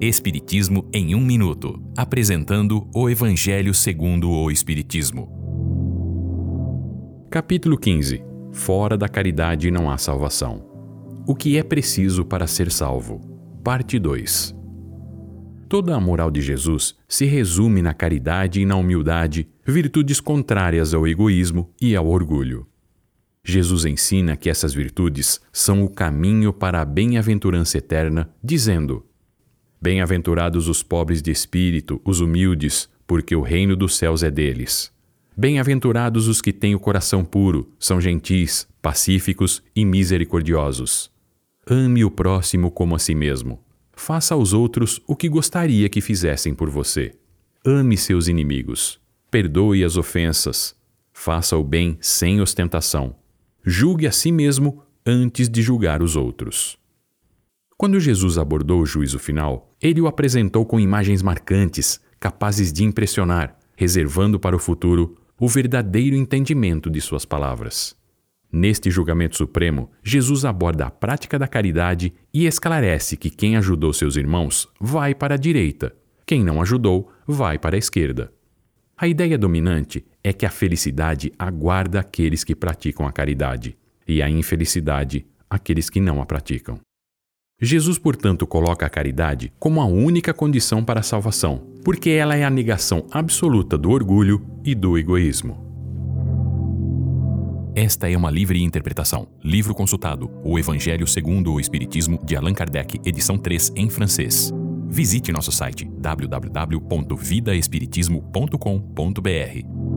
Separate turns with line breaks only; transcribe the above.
Espiritismo em um minuto, apresentando o Evangelho segundo o Espiritismo.
Capítulo 15. Fora da caridade não há salvação. O que é preciso para ser salvo? Parte 2. Toda a moral de Jesus se resume na caridade e na humildade, virtudes contrárias ao egoísmo e ao orgulho. Jesus ensina que essas virtudes são o caminho para a bem-aventurança eterna, dizendo: Bem-aventurados os pobres de espírito, os humildes, porque o reino dos céus é deles. Bem-aventurados os que têm o coração puro, são gentis, pacíficos e misericordiosos. Ame o próximo como a si mesmo. Faça aos outros o que gostaria que fizessem por você. Ame seus inimigos. Perdoe as ofensas. Faça o bem sem ostentação. Julgue a si mesmo antes de julgar os outros. Quando Jesus abordou o juízo final, ele o apresentou com imagens marcantes, capazes de impressionar, reservando para o futuro o verdadeiro entendimento de suas palavras. Neste julgamento supremo, Jesus aborda a prática da caridade e esclarece que quem ajudou seus irmãos vai para a direita, quem não ajudou vai para a esquerda. A ideia dominante é que a felicidade aguarda aqueles que praticam a caridade e a infelicidade aqueles que não a praticam. Jesus, portanto, coloca a caridade como a única condição para a salvação, porque ela é a negação absoluta do orgulho e do egoísmo.
Esta é uma livre interpretação. Livro consultado: O Evangelho segundo o Espiritismo, de Allan Kardec, edição 3, em francês. Visite nosso site www.vidaespiritismo.com.br.